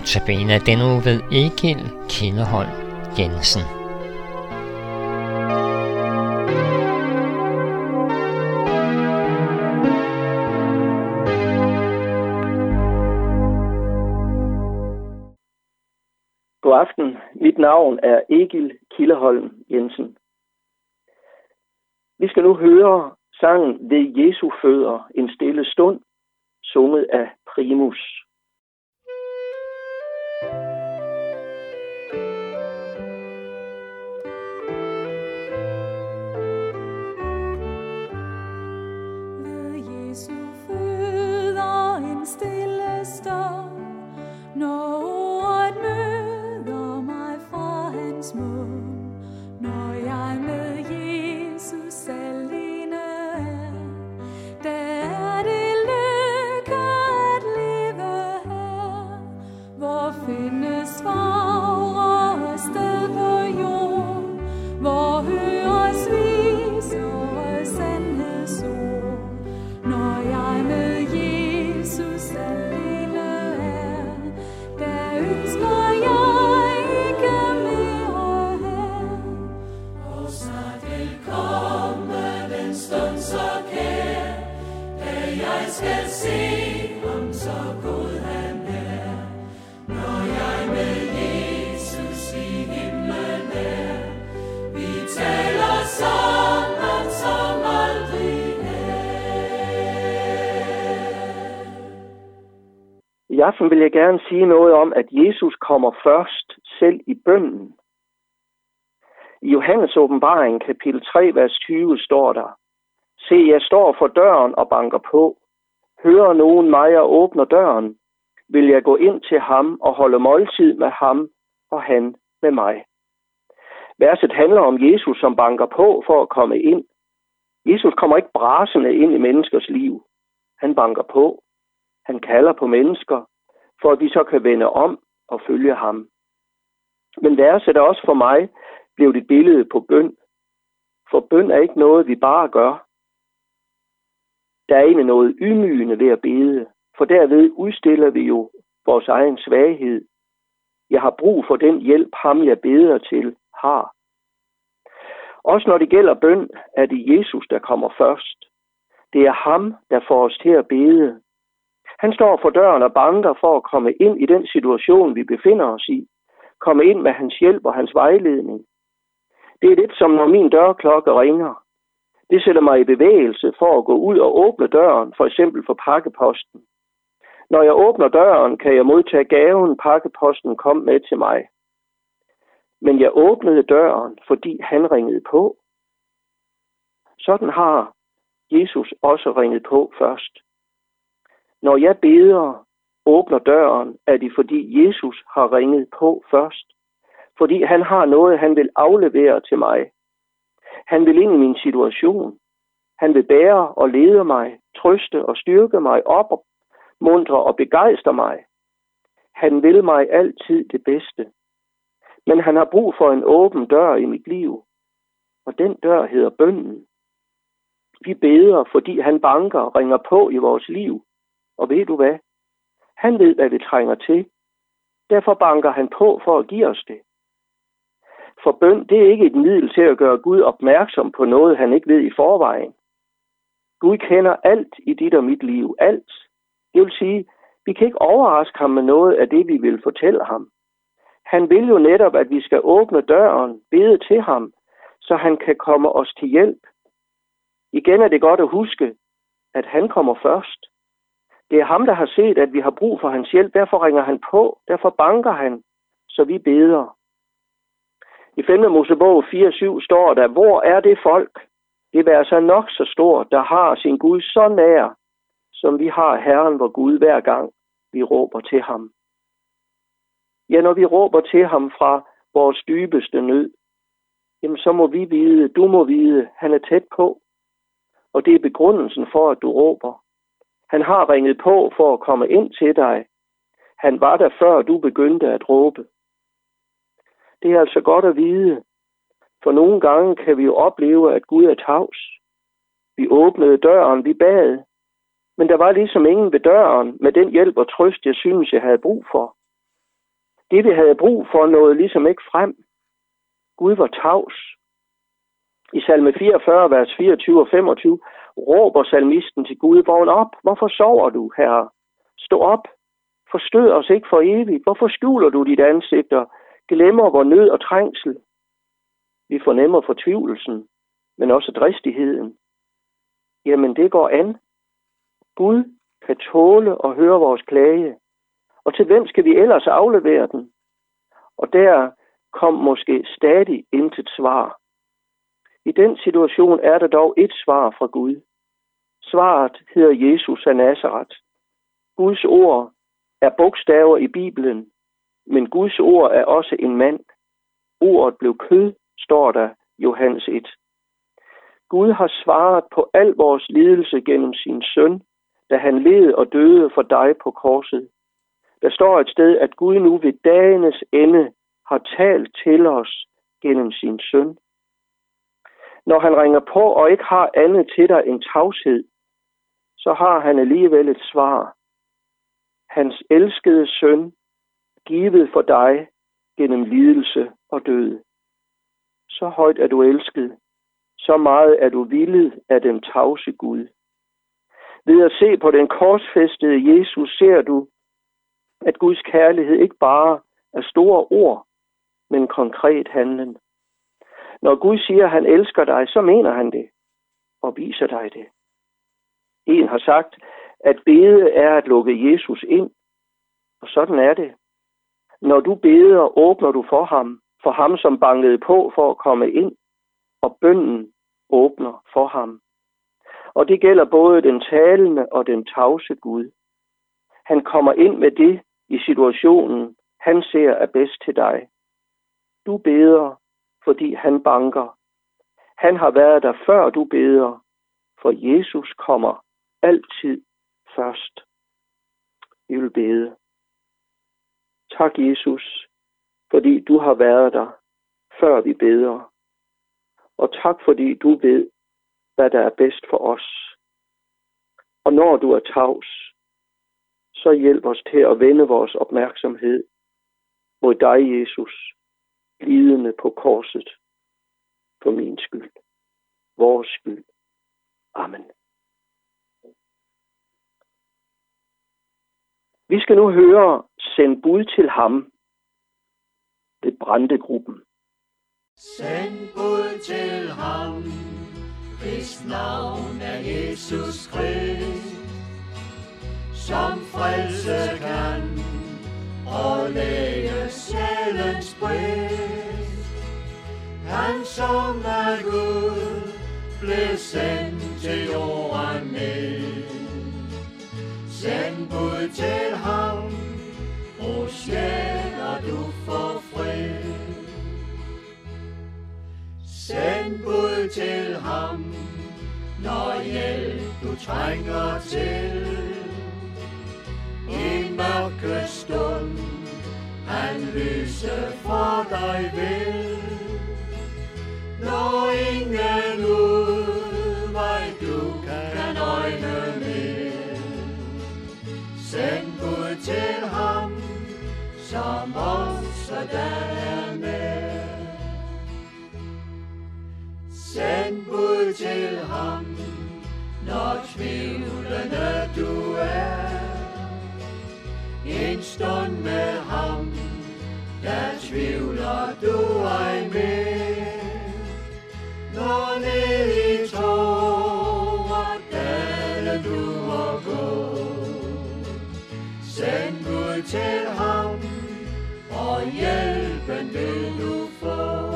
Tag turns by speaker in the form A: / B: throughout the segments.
A: Notabene den uge ved Egil Kindeholm Jensen.
B: God aften. Mit navn er Egil Kildeholm Jensen. Vi skal nu høre sangen ved Jesu fødder en stille stund, sunget af Primus. I aften vil jeg gerne sige noget om, at Jesus kommer først selv i bønden. I Johannes åbenbaring kapitel 3, vers 20 står der, Se, jeg står for døren og banker på. Hører nogen mig og åbner døren, vil jeg gå ind til ham og holde måltid med ham og han med mig. Verset handler om Jesus, som banker på for at komme ind. Jesus kommer ikke brasende ind i menneskers liv. Han banker på. Han kalder på mennesker, for at vi så kan vende om og følge ham. Men verset er også for mig blevet et billede på bøn. For bøn er ikke noget, vi bare gør. Der er egentlig noget ydmygende ved at bede, for derved udstiller vi jo vores egen svaghed. Jeg har brug for den hjælp, ham jeg beder til, har. Også når det gælder bøn, er det Jesus, der kommer først. Det er ham, der får os til at bede. Han står for døren og banker for at komme ind i den situation, vi befinder os i. Komme ind med hans hjælp og hans vejledning. Det er lidt som når min dørklokke ringer. Det sætter mig i bevægelse for at gå ud og åbne døren, for eksempel for pakkeposten. Når jeg åbner døren, kan jeg modtage gaven, pakkeposten kom med til mig. Men jeg åbnede døren, fordi han ringede på. Sådan har Jesus også ringet på først. Når jeg beder, åbner døren, er det fordi Jesus har ringet på først. Fordi han har noget, han vil aflevere til mig. Han vil ind i min situation. Han vil bære og lede mig, trøste og styrke mig op, mundre og begejstre mig. Han vil mig altid det bedste. Men han har brug for en åben dør i mit liv. Og den dør hedder bønden. Vi beder, fordi han banker og ringer på i vores liv. Og ved du hvad? Han ved, hvad vi trænger til. Derfor banker han på for at give os det. For bøn, det er ikke et middel til at gøre Gud opmærksom på noget, han ikke ved i forvejen. Gud kender alt i dit og mit liv. Alt. Det vil sige, vi kan ikke overraske ham med noget af det, vi vil fortælle ham. Han vil jo netop, at vi skal åbne døren, bede til ham, så han kan komme os til hjælp. Igen er det godt at huske, at han kommer først. Det er ham, der har set, at vi har brug for hans hjælp. Derfor ringer han på. Derfor banker han, så vi beder. I 5. Mosebog 4.7 står der, hvor er det folk, det vil så nok så stort, der har sin Gud så nær, som vi har Herren vor Gud hver gang, vi råber til ham. Ja, når vi råber til ham fra vores dybeste nød, jamen så må vi vide, du må vide, han er tæt på. Og det er begrundelsen for, at du råber. Han har ringet på for at komme ind til dig. Han var der før du begyndte at råbe. Det er altså godt at vide, for nogle gange kan vi jo opleve, at Gud er tavs. Vi åbnede døren, vi bad, men der var ligesom ingen ved døren med den hjælp og trøst, jeg synes, jeg havde brug for. Det vi havde brug for nåede ligesom ikke frem. Gud var tavs. I salme 44, vers 24 og 25, råber salmisten til Gud, vågn op, hvorfor sover du, herre? Stå op, forstød os ikke for evigt, hvorfor skjuler du dit ansigt og glemmer vor nød og trængsel? Vi fornemmer fortvivlelsen, men også dristigheden. Jamen det går an. Gud kan tåle og høre vores klage. Og til hvem skal vi ellers aflevere den? Og der kom måske stadig intet svar. I den situation er der dog et svar fra Gud. Svaret hedder Jesus af Nazareth. Guds ord er bogstaver i Bibelen, men Guds ord er også en mand. Ordet blev kød, står der Johannes 1. Gud har svaret på al vores lidelse gennem sin søn, da han led og døde for dig på korset. Der står et sted, at Gud nu ved dagenes ende har talt til os gennem sin søn. Når han ringer på og ikke har andet til dig end tavshed, så har han alligevel et svar. Hans elskede søn, givet for dig gennem lidelse og død. Så højt er du elsket, så meget er du villet af den tavse Gud. Ved at se på den korsfæstede Jesus ser du, at Guds kærlighed ikke bare er store ord, men konkret handling. Når Gud siger, at han elsker dig, så mener han det og viser dig det. En har sagt, at bede er at lukke Jesus ind, og sådan er det. Når du beder, åbner du for ham, for ham, som bankede på for at komme ind, og bønden åbner for ham. Og det gælder både den talende og den tavse Gud. Han kommer ind med det i situationen, han ser er bedst til dig. Du beder, fordi han banker. Han har været der før du beder, for Jesus kommer altid først. Vi vil bede. Tak, Jesus, fordi du har været der, før vi beder. Og tak, fordi du ved, hvad der er bedst for os. Og når du er tavs, så hjælp os til at vende vores opmærksomhed mod dig, Jesus, lidende på korset for min skyld, vores skyld. Amen. Vi skal nu høre Send bud til ham ved Brandegruppen.
C: Send bud til ham, hvis navn er Jesus Krist, som frelse kan og læge sjælens brist. Han som er Gud, blev sendt til jorden ned. Send bud til ham, o sjæl, og du får fred. Send bud til ham, når hjælp du trænger til. I mørke stund, lyse for dig vil. Når ingen udvej du kan øjne med. Send bud til ham, som også der og hjælpen vil du få.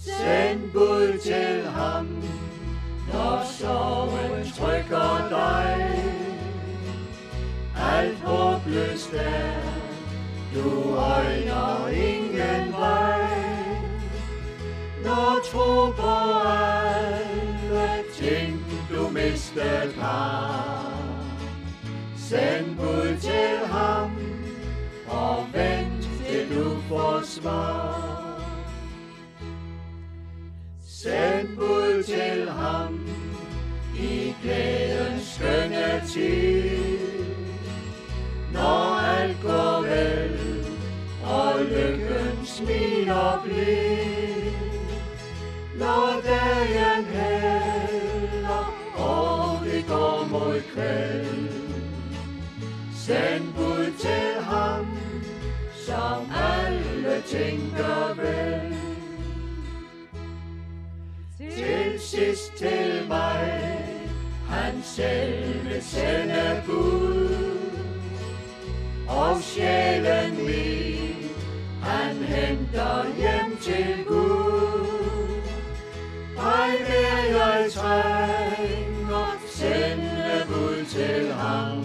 C: Send bud til ham, når sorgen trykker dig. Alt håbløst er, du øjner ingen vej. Når tro på alle ting, du mistet har. Send bud til forsvar. Send bud til ham i glædens skønne tid, når alt går vel og lykken smiler blid. Når dagen hælder og det går mod kvæld, send bud til ham, som er alle tænker vel. Til sidst til mig, han selv vil sende bud. Og sjælen min, han henter hjem til Gud. Ej, mere jeg trænger, sende bud til ham.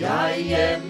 C: Jeg hjem